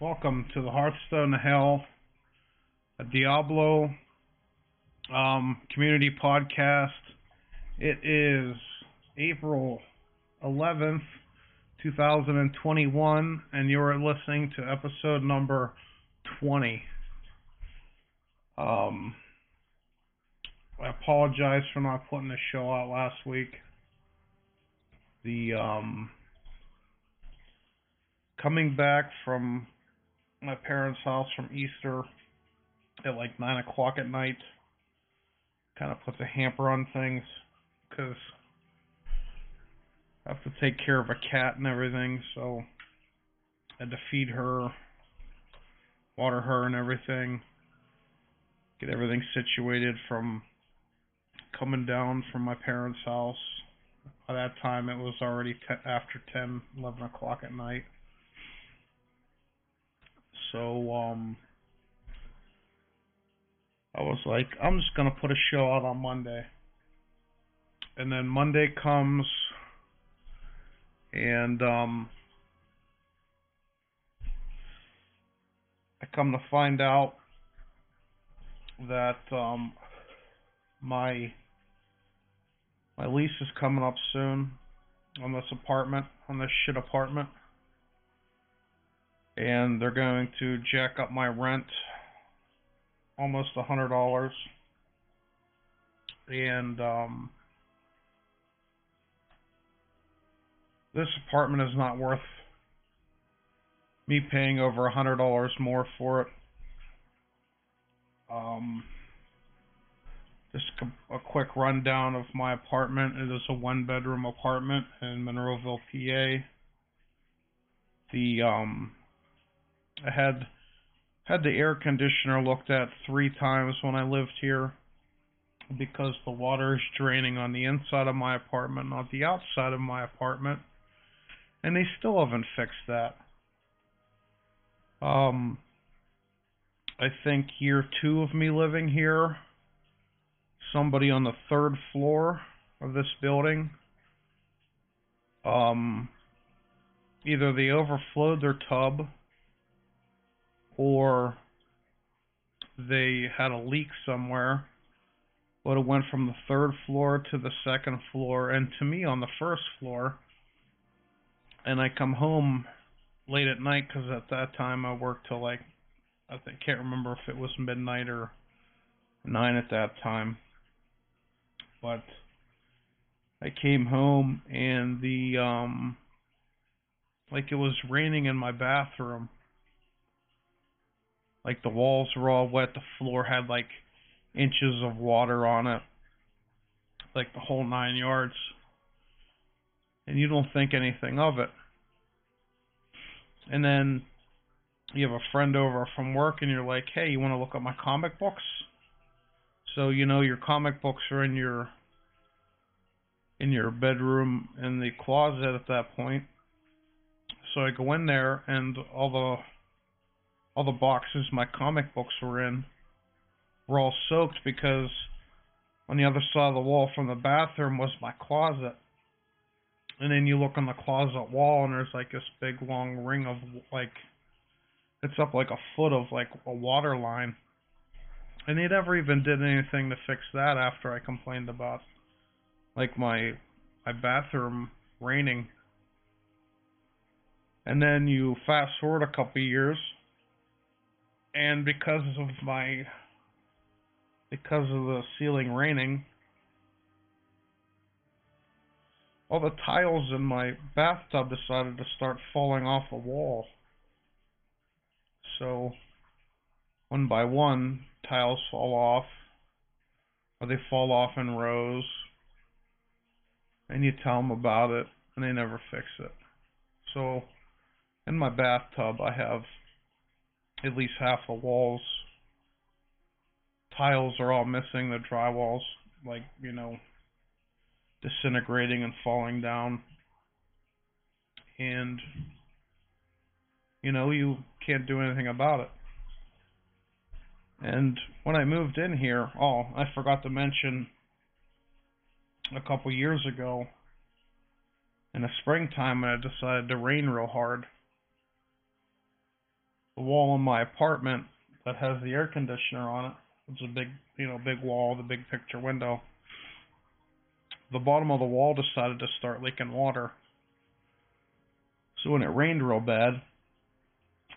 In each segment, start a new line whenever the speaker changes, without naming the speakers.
Welcome to the Hearthstone Hell, a Diablo um, community podcast. It is April 11th, 2021, and you're listening to episode number 20. Um, I apologize for not putting the show out last week. The um, coming back from my parents' house from Easter at like nine o'clock at night kind of puts a hamper on things because I have to take care of a cat and everything, so I had to feed her, water her, and everything, get everything situated from coming down from my parents' house. By that time, it was already te- after 10, 11 o'clock at night. So, um, I was like, I'm just gonna put a show out on Monday. And then Monday comes, and um, I come to find out that um, my my lease is coming up soon on this apartment, on this shit apartment and they're going to jack up my rent almost a hundred dollars. And um, this apartment is not worth me paying over a hundred dollars more for it. Um, just a quick rundown of my apartment. It is a one bedroom apartment in monroeville pa the um I had had the air conditioner looked at three times when I lived here because the water is draining on the inside of my apartment, not the outside of my apartment, and they still haven't fixed that. Um, I think year two of me living here, somebody on the third floor of this building, um, either they overflowed their tub or they had a leak somewhere, but it went from the third floor to the second floor and to me on the first floor. And I come home late at night because at that time I worked till like I think, can't remember if it was midnight or nine at that time, but I came home and the um like it was raining in my bathroom like the walls were all wet, the floor had like inches of water on it, like the whole nine yards. And you don't think anything of it. And then you have a friend over from work and you're like, hey, you want to look at my comic books? So you know your comic books are in your in your bedroom in the closet at that point. So I go in there and all the all the boxes my comic books were in were all soaked because on the other side of the wall from the bathroom was my closet. And then you look on the closet wall and there's like this big long ring of like it's up like a foot of like a water line. And they never even did anything to fix that after I complained about like my my bathroom raining. And then you fast forward a couple years and because of my because of the ceiling raining all the tiles in my bathtub decided to start falling off the wall. So one by one tiles fall off or they fall off in rows and you tell them about it and they never fix it. So in my bathtub I have at least half the walls. Tiles are all missing, the drywall's like, you know, disintegrating and falling down. And, you know, you can't do anything about it. And when I moved in here, oh, I forgot to mention a couple years ago, in the springtime when it decided to rain real hard, the wall in my apartment that has the air conditioner on it. It's a big, you know, big wall, the big picture window. The bottom of the wall decided to start leaking water. So when it rained real bad,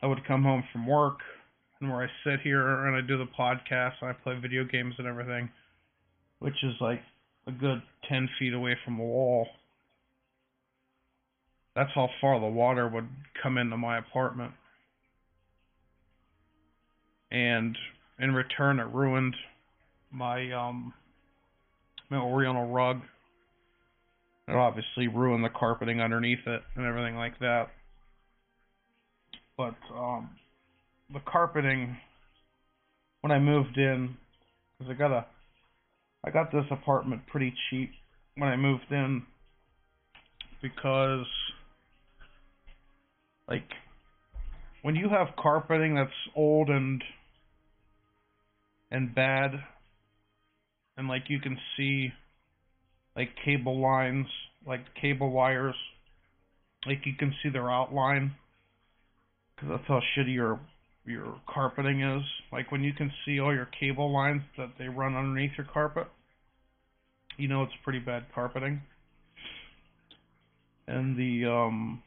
I would come home from work and where I sit here and I do the podcast and I play video games and everything, which is like a good 10 feet away from the wall. That's how far the water would come into my apartment. And in return, it ruined my um, my Oriental rug. It obviously ruined the carpeting underneath it and everything like that. But um, the carpeting, when I moved in, because I got a, I got this apartment pretty cheap when I moved in, because, like, when you have carpeting that's old and and bad and like you can see like cable lines like cable wires like you can see their outline because that's how shitty your your carpeting is. Like when you can see all your cable lines that they run underneath your carpet you know it's pretty bad carpeting. And the um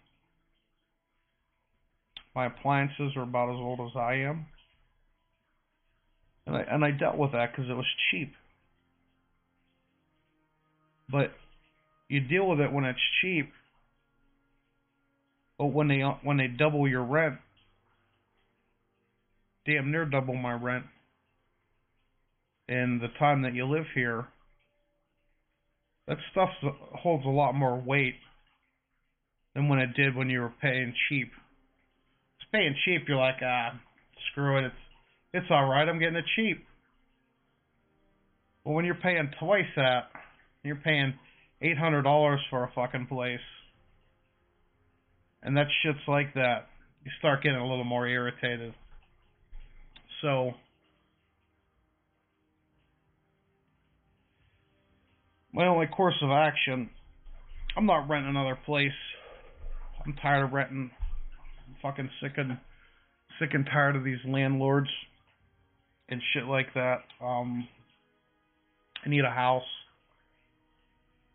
my appliances are about as old as I am and I and I dealt with that because it was cheap. But you deal with it when it's cheap. But when they when they double your rent, damn near double my rent, in the time that you live here, that stuff holds a lot more weight than when it did when you were paying cheap. Paying cheap, you're like, ah, screw it, it's it's alright, I'm getting it cheap. But when you're paying twice that, you're paying $800 for a fucking place, and that shit's like that, you start getting a little more irritated. So, my only course of action, I'm not renting another place. I'm tired of renting. Fucking sick and sick and tired of these landlords and shit like that. Um, I need a house.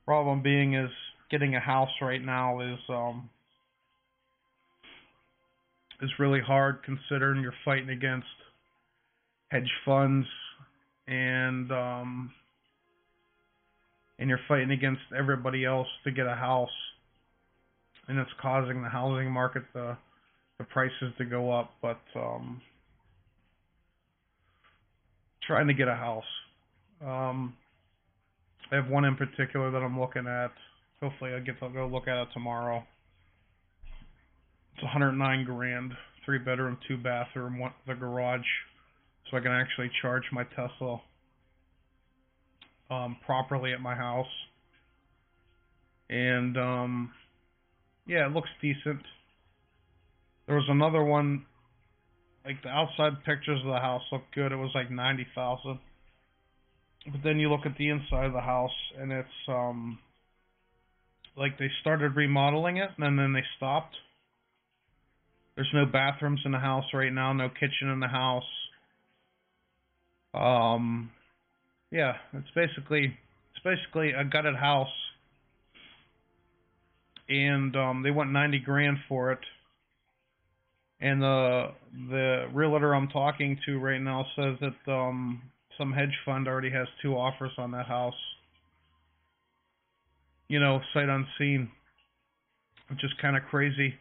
Problem being is getting a house right now is um, is really hard considering you're fighting against hedge funds and um, and you're fighting against everybody else to get a house, and it's causing the housing market the the prices to go up. But um, trying to get a house. Um, I have one in particular that I'm looking at. Hopefully, I get to go look at it tomorrow. It's 109 grand, three bedroom, two bathroom, one the garage, so I can actually charge my Tesla um, properly at my house. And um, yeah, it looks decent. There was another one like the outside pictures of the house look good. It was like ninety thousand. But then you look at the inside of the house and it's um like they started remodeling it and then they stopped. There's no bathrooms in the house right now, no kitchen in the house. Um yeah, it's basically it's basically a gutted house. And um they want 90 grand for it and the the realtor I'm talking to right now says that um some hedge fund already has two offers on that house. You know, sight unseen, which is kind of crazy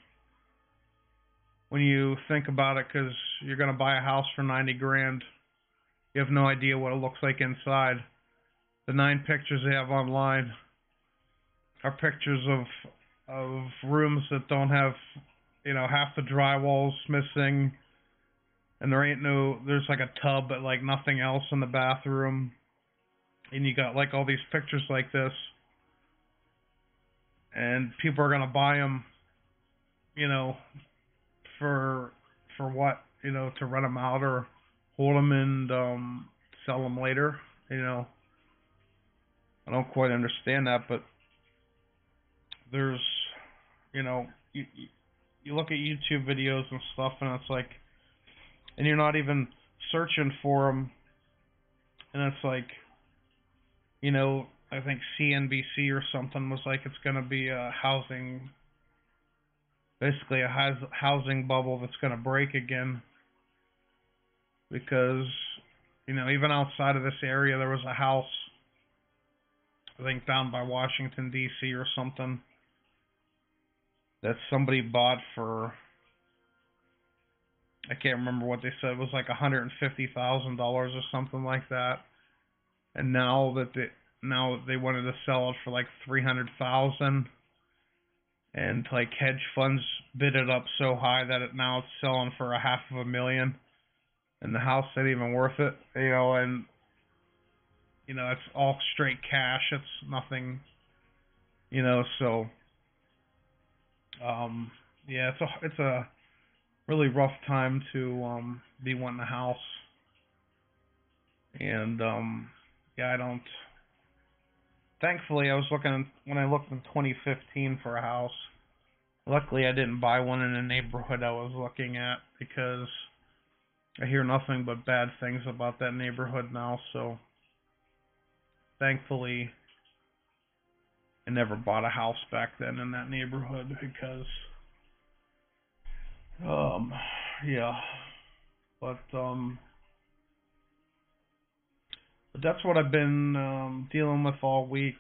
when you think about it, because you're gonna buy a house for ninety grand. You have no idea what it looks like inside. The nine pictures they have online are pictures of of rooms that don't have you know, half the drywall's missing, and there ain't no, there's like a tub, but like nothing else in the bathroom, and you got like all these pictures like this, and people are gonna buy them, you know, for for what, you know, to rent them out or hold them and um, sell them later, you know. I don't quite understand that, but there's, you know, you, you look at YouTube videos and stuff, and it's like and you're not even searching for them. And it's like, you know, I think CNBC or something was like it's going to be a housing, basically a housing bubble that's going to break again. Because, you know, even outside of this area, there was a house, I think down by Washington, D.C. or something, that somebody bought for I can't remember what they said. It was like a hundred and fifty thousand dollars or something like that. And now that they now they wanted to sell it for like three hundred thousand, and like hedge funds bid it up so high that it now it's selling for a half of a million, and the house ain't even worth it. You know, and you know it's all straight cash. It's nothing. You know, so um, yeah, it's a it's a really rough time to um be wanting a house. And um yeah, I don't thankfully I was looking when I looked in 2015 for a house. Luckily I didn't buy one in the neighborhood I was looking at because I hear nothing but bad things about that neighborhood now, so thankfully I never bought a house back then in that neighborhood because um, yeah, but um, but that's what I've been um, dealing with all week.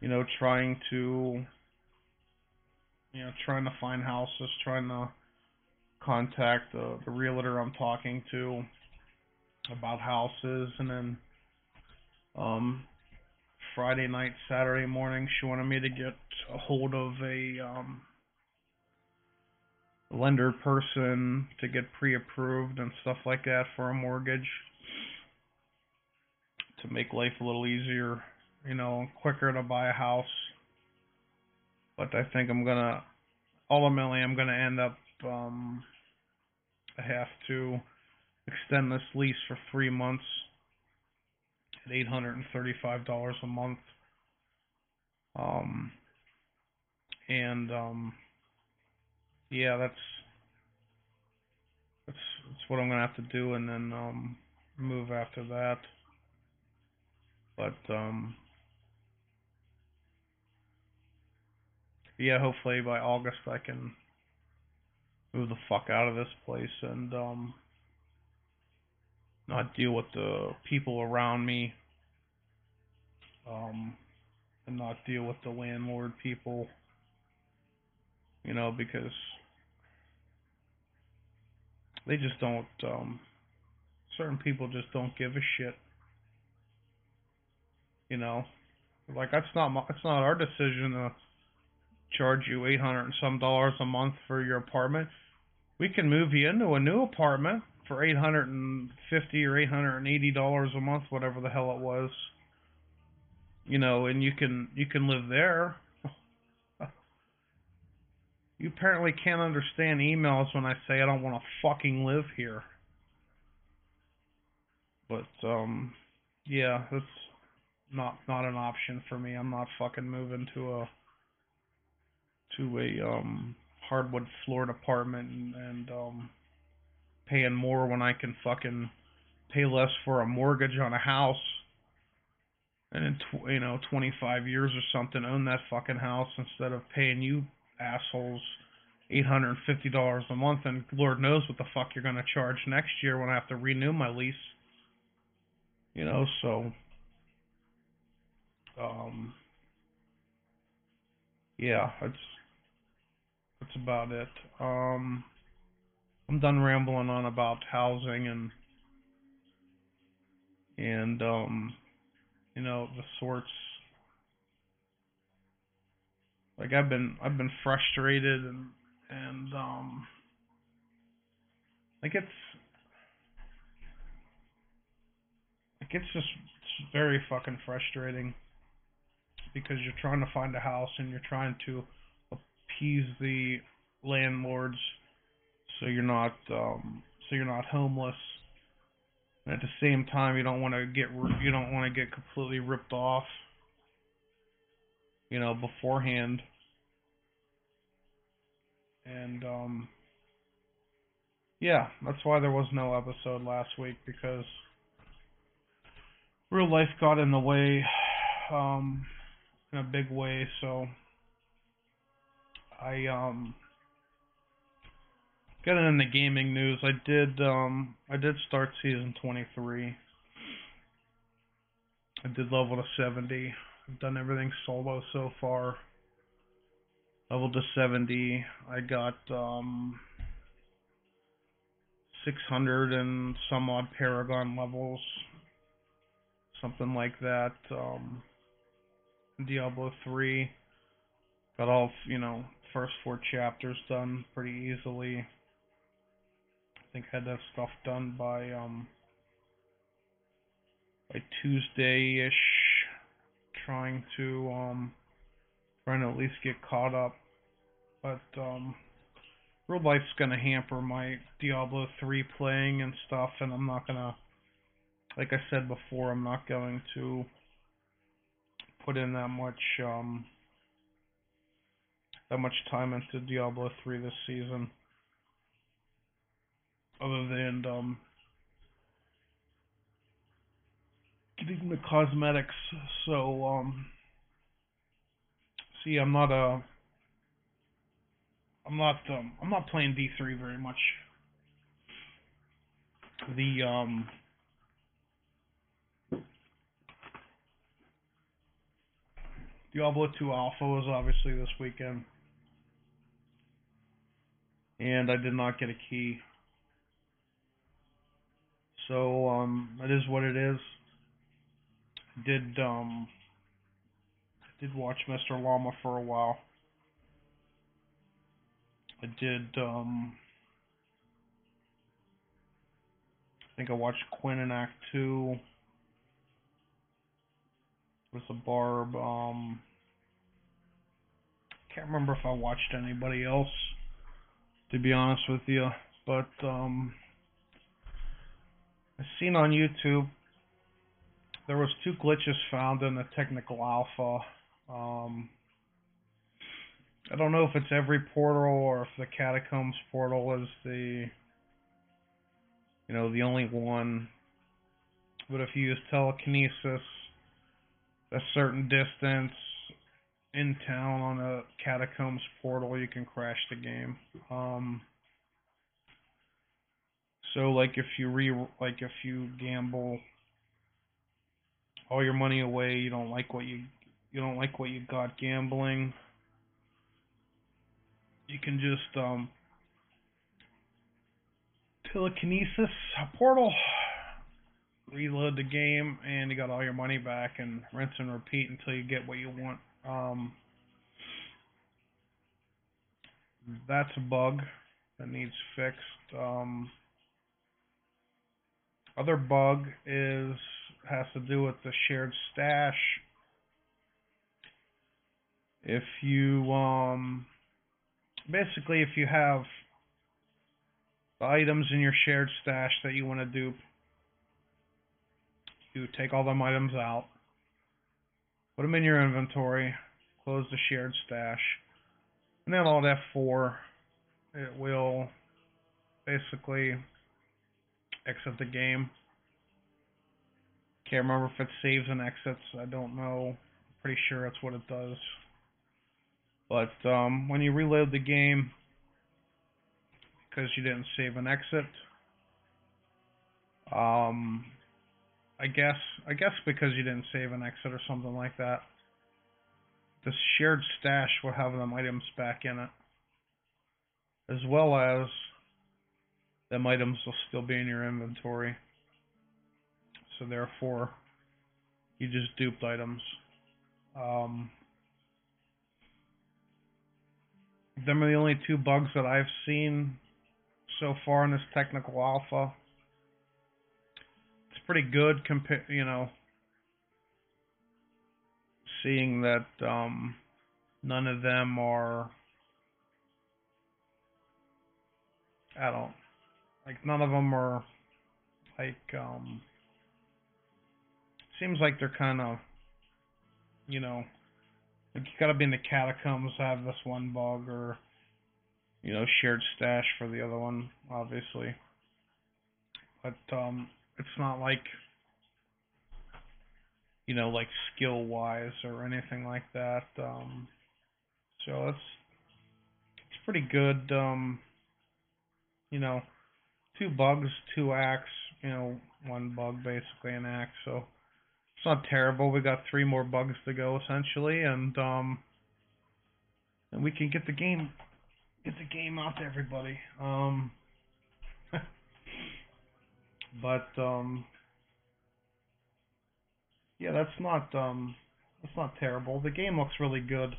You know, trying to, you know, trying to find houses, trying to contact the the realtor I'm talking to about houses, and then um, Friday night, Saturday morning, she wanted me to get a hold of a um, lender person to get pre-approved and stuff like that for a mortgage to make life a little easier, you know, quicker to buy a house. But I think I'm gonna ultimately I'm gonna end up um I have to extend this lease for three months at eight hundred and thirty five dollars a month. Um and um yeah, that's that's that's what I'm gonna have to do, and then um, move after that. But um, yeah, hopefully by August I can move the fuck out of this place and um, not deal with the people around me, um, and not deal with the landlord people. You know, because they just don't um certain people just don't give a shit you know like that's not my, that's not our decision to charge you 800 and some dollars a month for your apartment we can move you into a new apartment for 850 or 880 dollars a month whatever the hell it was you know and you can you can live there you apparently can't understand emails when I say I don't want to fucking live here. But um yeah, that's not not an option for me. I'm not fucking moving to a to a um hardwood floored apartment and, and um paying more when I can fucking pay less for a mortgage on a house and in tw- you know 25 years or something own that fucking house instead of paying you assholes eight hundred and fifty dollars a month, and Lord knows what the fuck you're gonna charge next year when I have to renew my lease. You know, so um, yeah, that's that's about it. Um, I'm done rambling on about housing and and um, you know the sorts. Like I've been I've been frustrated and and um like it's like it's just it's very fucking frustrating because you're trying to find a house and you're trying to appease the landlords so you're not um so you're not homeless. And at the same time you don't want to get you don't want to get completely ripped off you know beforehand. And um yeah, that's why there was no episode last week because real life got in the way um in a big way, so I um getting in the gaming news, I did um I did start season 23. I did level to 70. I've done everything solo so far. Level to 70. I got um 600 and some odd Paragon levels, something like that. Um, Diablo 3 got all you know first four chapters done pretty easily. I think had that stuff done by um by Tuesday ish. Trying to um trying to at least get caught up, but um real life's gonna hamper my Diablo 3 playing and stuff, and I'm not gonna, like I said before, I'm not going to put in that much, um, that much time into Diablo 3 this season, other than um, getting the cosmetics. So, um, see, I'm not a I'm not um I'm not playing D three very much. The um Diablo 2 Alpha was obviously this weekend. And I did not get a key. So um it is what it is. Did um did watch Mr. Llama for a while. I did um I think I watched Quinn in Act Two with the Barb. Um can't remember if I watched anybody else to be honest with you. But um Seen on YouTube there was two glitches found in the technical alpha. Um I don't know if it's every portal or if the catacombs portal is the you know the only one. But if you use telekinesis a certain distance in town on a catacombs portal, you can crash the game. Um, so like if you re like if you gamble all your money away, you don't like what you you don't like what you got gambling you can just um, telekinesis portal, reload the game, and you got all your money back, and rinse and repeat until you get what you want. Um, that's a bug that needs fixed. Um, other bug is has to do with the shared stash. If you um, basically, if you have the items in your shared stash that you want to dupe, you take all them items out, put them in your inventory, close the shared stash, and then alt F4, it will basically exit the game. Can't remember if it saves and exits. I don't know. Pretty sure that's what it does. But um, when you reload the game, because you didn't save an exit, um, I guess I guess because you didn't save an exit or something like that, the shared stash will have them items back in it, as well as them items will still be in your inventory. So therefore, you just duped items. Um, them are the only two bugs that I've seen so far in this technical alpha. It's pretty good compared, you know, seeing that um, none of them are. I don't like none of them are like um seems like they're kind of you know like you gotta be in the catacombs to have this one bug, or you know, shared stash for the other one, obviously. But um, it's not like, you know, like skill wise or anything like that. Um, so it's it's pretty good. Um, you know, two bugs, two acts, you know, one bug basically an act, So it's not terrible. We got three more bugs to go essentially, and um, and we can get the game get the game out to everybody. Um, but um, yeah, that's not um, that's not terrible. The game looks really good.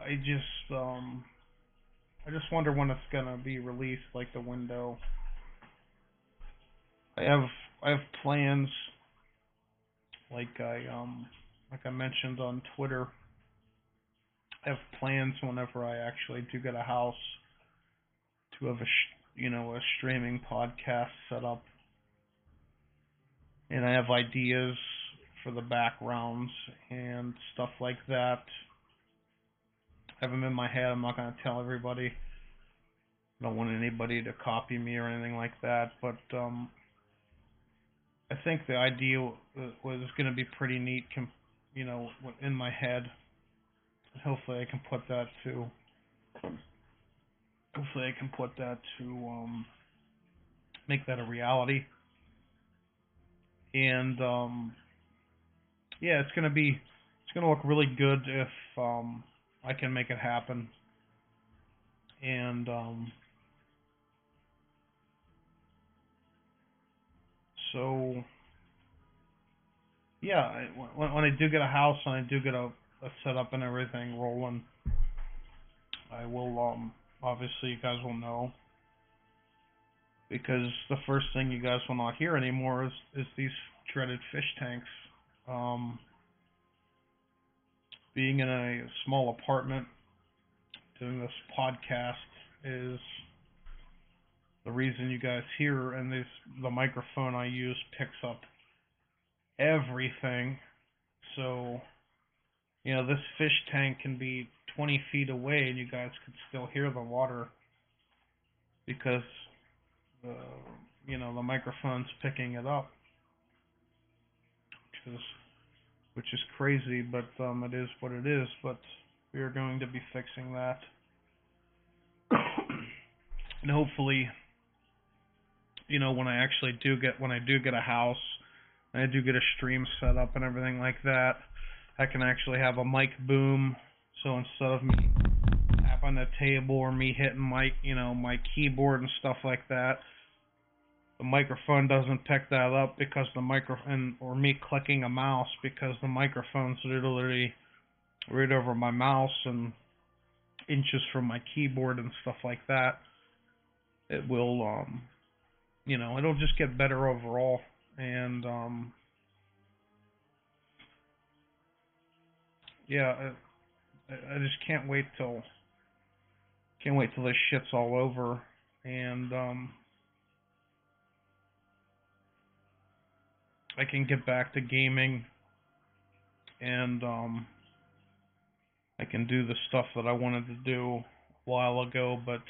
I just um, I just wonder when it's gonna be released, like the window. I have I have plans, like I um like I mentioned on Twitter. I have plans whenever I actually do get a house to have a you know a streaming podcast set up, and I have ideas for the backgrounds and stuff like that. Have them in my head. I'm not gonna tell everybody. I don't want anybody to copy me or anything like that, but um, I think the idea was to be pretty neat, you know, in my head. Hopefully, I can put that to. Hopefully, I can put that to um, make that a reality. And um, yeah, it's gonna be it's gonna look really good if um, I can make it happen. And um, so yeah, when, when I do get a house and I do get a, a setup and everything rolling, I will um obviously you guys will know because the first thing you guys will not hear anymore is is these dreaded fish tanks. Um, being in a small apartment doing this podcast is the reason you guys hear and this the microphone I use picks up everything. So, you know, this fish tank can be 20 feet away and you guys could still hear the water because the you know the microphone's picking it up, which is crazy, but um, it is what it is. But we are going to be fixing that, and hopefully, you know, when I actually do get when I do get a house and I do get a stream set up and everything like that. I can actually have a mic boom, so instead of me tapping the table or me hitting my, you know, my keyboard and stuff like that, the microphone doesn't pick that up because the microphone, or me clicking a mouse because the microphone's literally right over my mouse and inches from my keyboard and stuff like that. It will, um, you know, it'll just get better overall and um, yeah, I, I just can't wait till can't wait till this shit's all over, and um, I can get back to gaming, and um, I can do the stuff that I wanted to do a while ago, but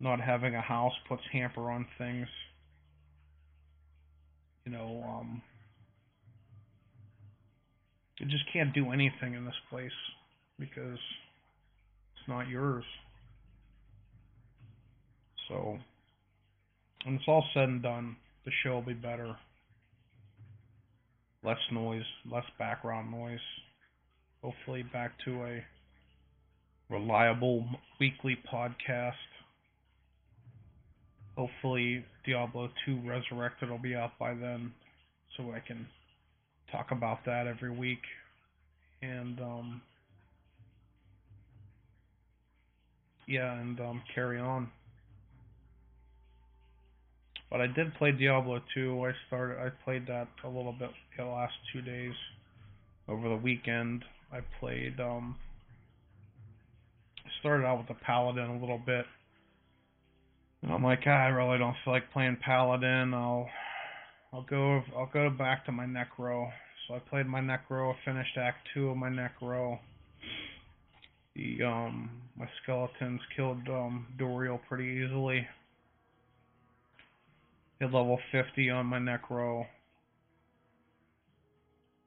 not having a house puts hamper on things you know, um, you just can't do anything in this place because it's not yours. So, when it's all said and done, the show will be better. Less noise, less background noise. Hopefully, back to a reliable weekly podcast hopefully Diablo 2 Resurrected will be out by then so I can talk about that every week and um yeah and um carry on but I did play Diablo 2 I started I played that a little bit the last two days over the weekend I played um started out with the paladin a little bit and I'm like, ah, I really don't feel like playing Paladin. I'll I'll go I'll go back to my Necro. So I played my Necro, finished Act Two of my Necro, The um my skeletons killed um Duriel pretty easily. Hit level 50 on my Necro.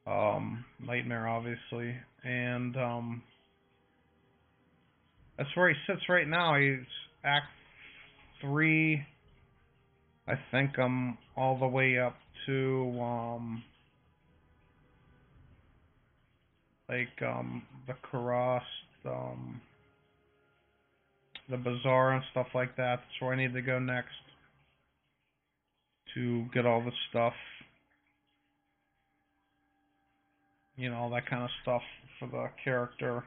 Um, Nightmare, obviously. And, um, that's where he sits right now. He's Act 3. I think I'm all the way up to, um, like, um, the Kurast, um, the Bazaar and stuff like that. That's where I need to go next to get all the stuff, you know, all that kind of stuff for the character.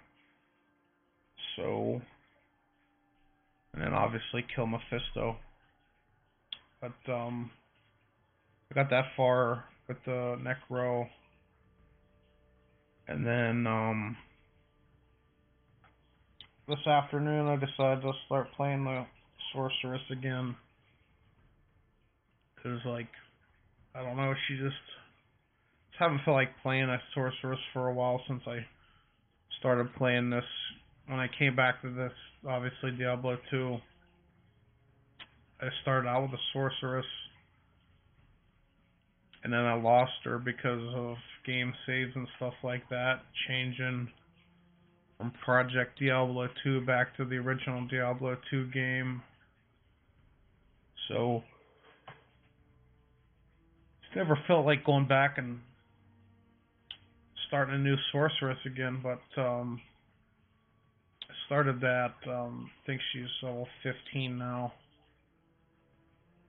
So, and then obviously kill Mephisto. But um, I got that far with the Necro, and then um, this afternoon I decided to start playing the Sorceress again. Cause like, I don't know, she just, just haven't felt like playing a sorceress for a while since I started playing this. When I came back to this, obviously Diablo 2, I started out with a sorceress, and then I lost her because of game saves and stuff like that, changing from Project Diablo 2 back to the original Diablo 2 game. So never felt like going back and starting a new sorceress again, but um, I started that. Um, I think she's level 15 now.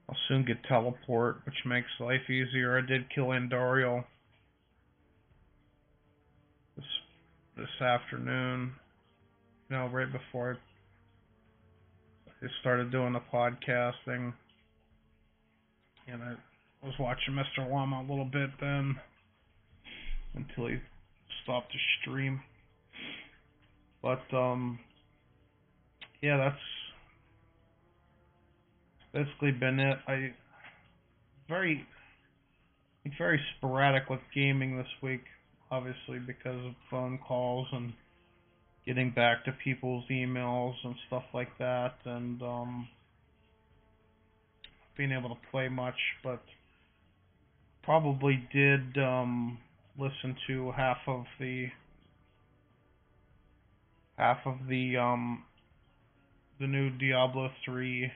I'll soon get teleport, which makes life easier. I did kill Andariel this this afternoon. You know, right before I started doing the podcasting, and I was watching Mr. Llama a little bit then until he stopped his stream. But um yeah, that's basically been it. I very very sporadic with gaming this week, obviously because of phone calls and getting back to people's emails and stuff like that and um being able to play much, but probably did um, listen to half of the half of the um, the new Diablo 3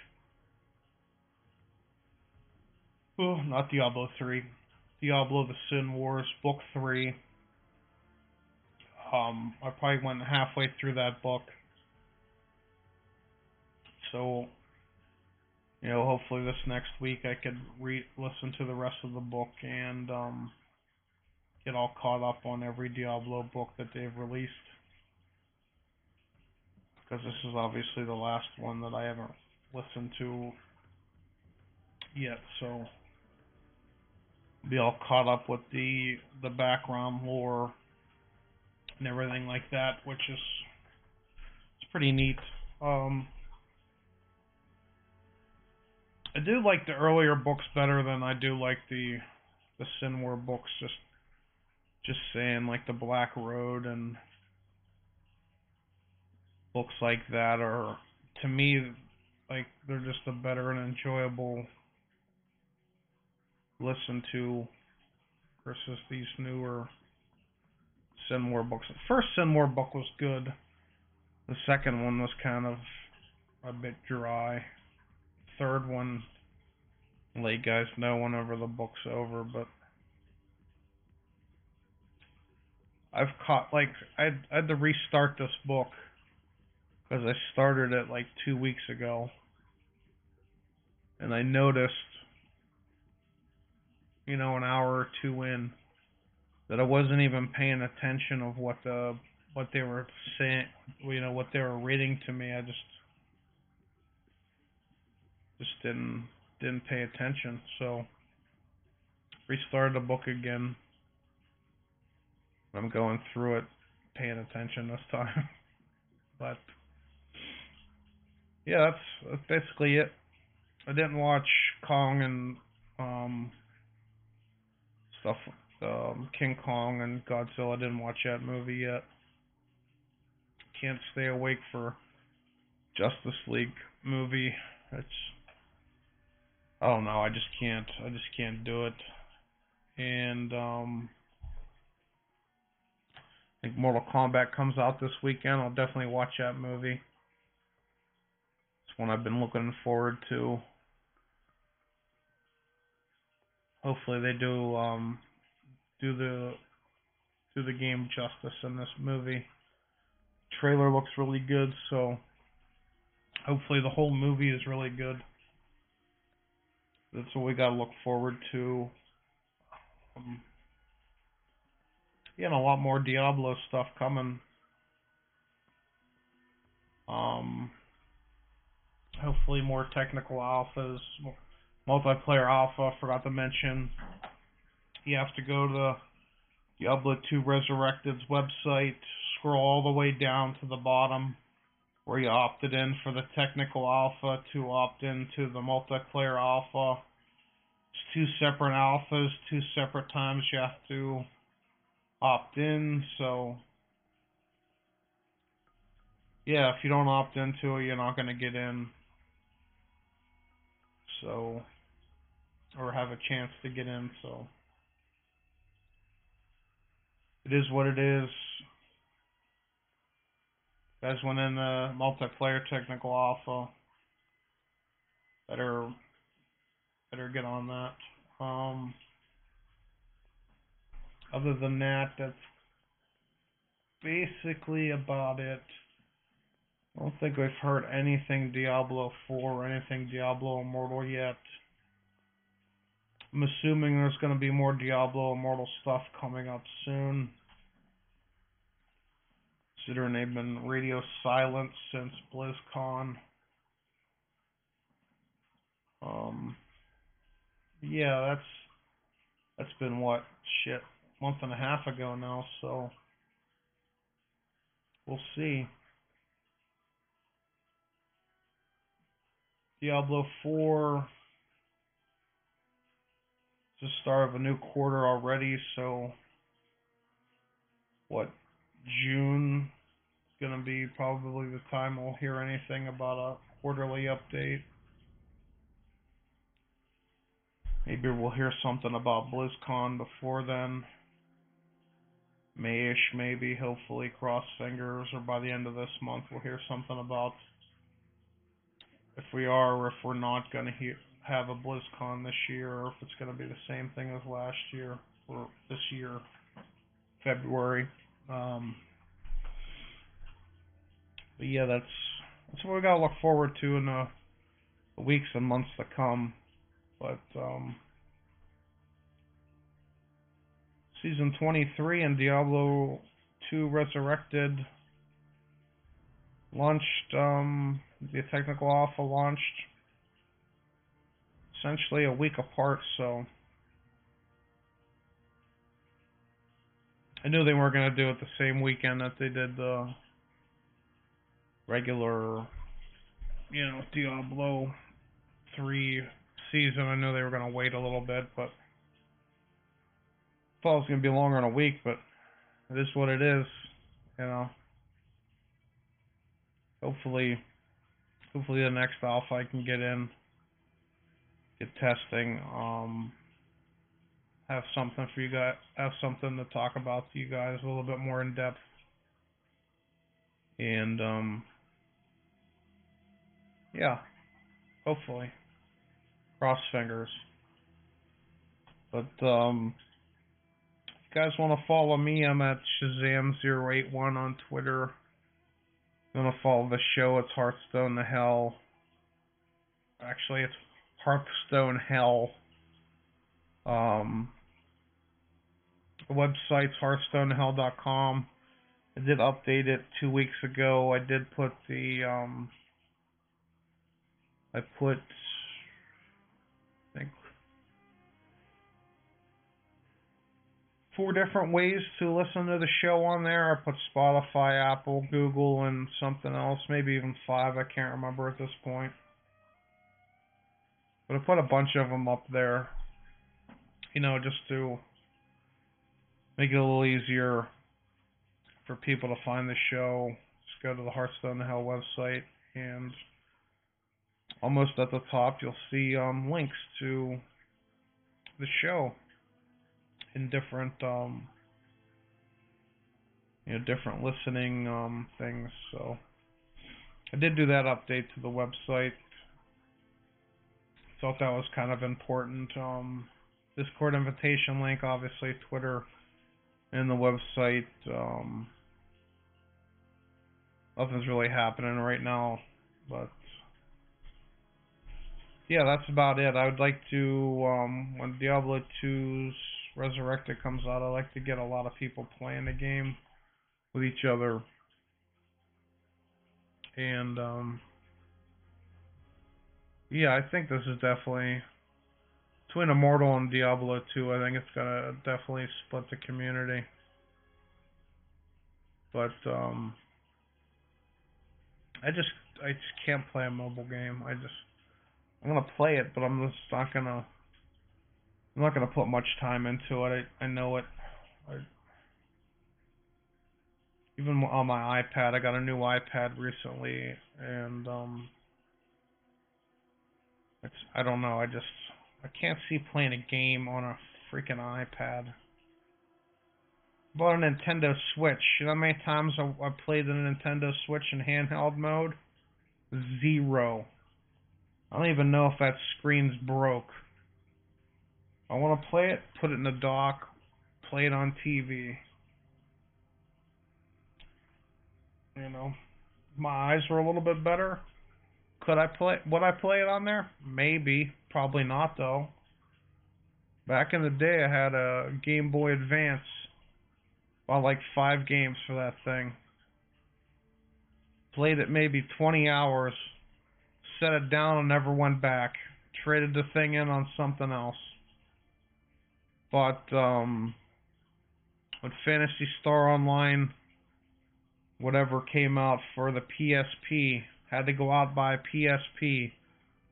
oh not Diablo 3 Diablo the Sin Wars book 3 um, I probably went halfway through that book. So you know, hopefully this next week I could re listen to the rest of the book and um, get all caught up on every Diablo book that they've released. Because this is obviously the last one that I haven't listened to yet, so be all caught up with the the background lore and everything like that, which is it's pretty neat. Um, I do like the earlier books better than I do like the the Sin War books. Just just saying, like the Black Road and books like that are to me like they're just a better and enjoyable listen to versus these newer Sin War books. The first Sin War book was good. The second one was kind of a bit dry third one let you guys know whenever the book's over, but I've caught like I I had to restart this book because I started it like two weeks ago, and I noticed, you know, an hour or two in, that I wasn't even paying attention of what the what they were saying, you know, what they were reading to me. I just just didn't didn't pay attention. So restarted the book again. I'm going through it, paying attention this time. but yeah, that's that's basically it. I didn't watch Kong and um stuff um King Kong and Godzilla. I didn't watch that movie yet. can't stay awake for Justice League movie. It's I don't know. I just can't. I just can't do it. And um, I think Mortal Kombat comes out this weekend. I'll definitely watch that movie. It's one I've been looking forward to. Hopefully they do um, do the do the game justice in this movie. Trailer looks really good, so hopefully the whole movie is really good. That's what we gotta look forward to. Um, a lot more Diablo stuff coming. Um, hopefully more technical alphas, multiplayer alpha. Forgot to mention, you have to go to Diablo 2 Resurrected's website, scroll all the way down to the bottom where you opted in for the technical alpha to opt into the multiplayer alpha. It's two separate alphas, two separate times you have to opt in, so yeah, if you don't opt into it, you're not going to get in. So, or have a chance to get in, so. It is what it is. Guys went in the multiplayer technical alpha. Better, better get on that. Um, other than that, that's basically about it. I don't think we've heard anything Diablo 4 or anything Diablo Immortal yet. I'm assuming there's going to be more Diablo Immortal stuff coming up soon. Considering they've been radio silent since BlizzCon. Um, yeah, that's that's been what shit month and a half ago now, so we'll see. Diablo 4 it's the start of a new quarter already, so what June is going to be probably the time we'll hear anything about a quarterly update. Maybe we'll hear something about BlizzCon before then. Mayish, maybe, hopefully, cross fingers, or by the end of this month, we'll hear something about if we are or if we're not going to have a BlizzCon this year, or if it's going to be the same thing as last year, or this year, February. Um, but yeah, that's that's what we gotta look forward to in the, weeks and months to come. But um, Season 23 and Diablo 2 Resurrected launched, um, the technical alpha launched essentially a week apart, so I knew they weren't going to do it the same weekend that they did the regular, you know, Diablo 3 season. I knew they were going to wait a little bit, but thought it was going to be longer than a week, but it is what it is, you know. Hopefully, hopefully the next alpha I can get in, get testing, um, have something for you guys, have something to talk about to you guys a little bit more in depth, and um, yeah, hopefully, cross fingers. But um, you guys want to follow me, I'm at Shazam081 on Twitter. you want to follow the show, it's Hearthstone to Hell. Actually, it's Hearthstone Hell. Um, website's hearthstonehell.com. I did update it two weeks ago. I did put the, um, I put, I think, four different ways to listen to the show on there. I put Spotify, Apple, Google, and something else, maybe even five. I can't remember at this point. But I put a bunch of them up there, you know, just to make it a little easier for people to find the show. Just go to the Hearthstone to Hell website, and almost at the top you'll see um, links to the show in different um, you know different listening um, things. So I did do that update to the website. Thought that was kind of important. Um, Discord invitation link, obviously Twitter, and the website. Um, nothing's really happening right now, but yeah, that's about it. I would like to um, when Diablo 2's Resurrected comes out, I'd like to get a lot of people playing the game with each other. And um, yeah, I think this is definitely between Immortal and Diablo 2. I think it's gonna definitely split the community. But um, I just I just can't play a mobile game. I just I'm gonna play it, but I'm just not gonna I'm not gonna put much time into it. I I know it. I, even on my iPad, I got a new iPad recently, and um, it's I don't know. I just I can't see playing a game on a freaking iPad. Bought a Nintendo Switch. You know how many times I, I played the Nintendo Switch in handheld mode? Zero. I don't even know if that screen's broke. I want to play it, put it in the dock, play it on TV. You know, my eyes were a little bit better. Could I play? Would I play it on there? Maybe. Probably not though. Back in the day, I had a Game Boy Advance. Bought like five games for that thing. Played it maybe 20 hours. Set it down and never went back. Traded the thing in on something else. But um, when Phantasy Star Online, whatever came out for the PSP, had to go out buy PSP.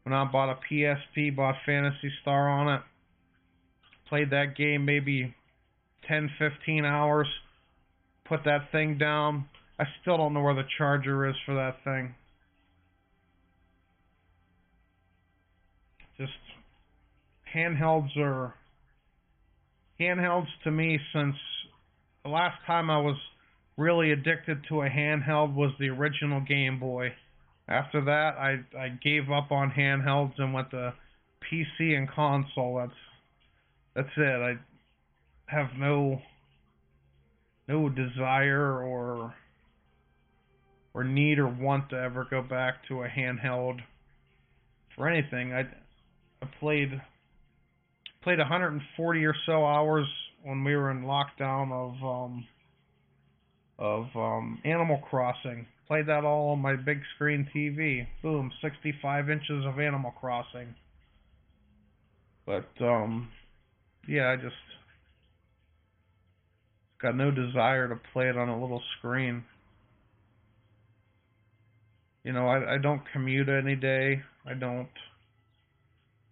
When I bought a PSP, bought Phantasy Star on it. Played that game maybe 10, 15 hours. Put that thing down. I still don't know where the charger is for that thing. Just handhelds are handhelds to me since the last time I was really addicted to a handheld was the original Game Boy. After that, I I gave up on handhelds and went to PC and console. That's that's it. I have no no desire or or need or want to ever go back to a handheld for anything. I I played played 140 or so hours when we were in lockdown of um of um Animal Crossing. Played that all on my big screen TV. Boom, 65 inches of Animal Crossing. But um yeah, I just got no desire to play it on a little screen. You know, I I don't commute any day. I don't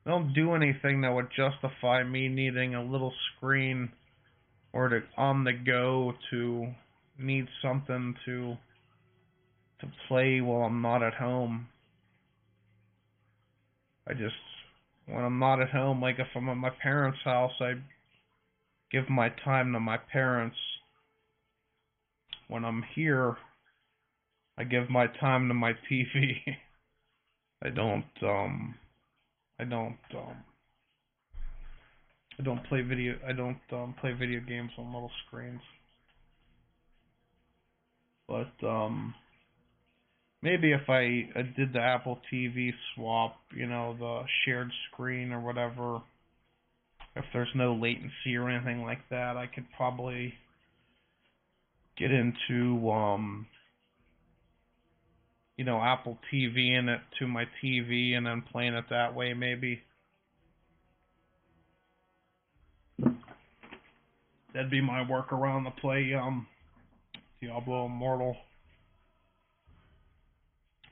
I don't do anything that would justify me needing a little screen or to on the go to need something to to play while I'm not at home. I just when I'm not at home, like if I'm at my parents' house, I give my time to my parents. When I'm here, I give my time to my TV. I don't um I don't um I don't play video I don't um play video games on little screens. But um maybe if I, I did the Apple TV swap, you know, the shared screen or whatever, if there's no latency or anything like that, I could probably get into um you know, Apple TV in it to my TV and then playing it that way maybe. That'd be my workaround to play um Diablo Immortal.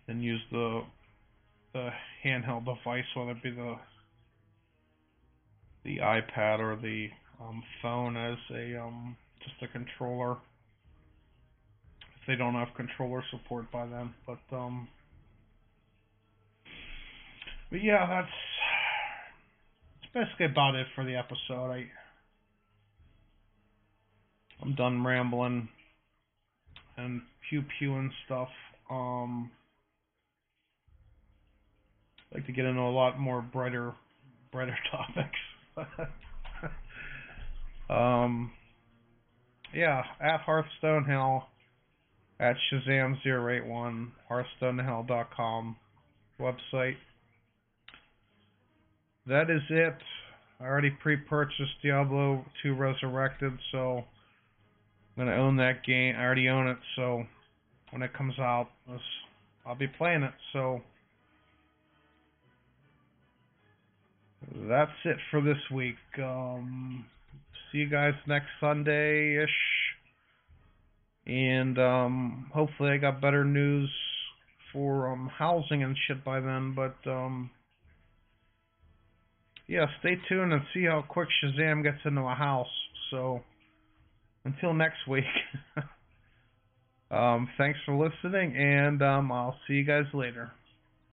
Then use the the handheld device, whether it be the the iPad or the um, phone as a um, just a controller. If they don't have controller support by then. But um, but yeah, that's that's basically about it for the episode. I I'm done rambling and pew pew and stuff. Um, like to get into a lot more brighter, brighter topics. um, yeah, at Hearthstone Hell, at Shazam081, HearthstoneHell.com website. That is it. I already pre-purchased Diablo 2 Resurrected, so I'm gonna own that game. I already own it, so when it comes out, I'll be playing it. So that's it for this week. Um, see you guys next Sunday ish, and um, hopefully I got better news for um, housing and shit by then. But um, yeah, stay tuned and see how quick Shazam gets into a house. So until next week. um, thanks for listening, and um, I'll see you guys later.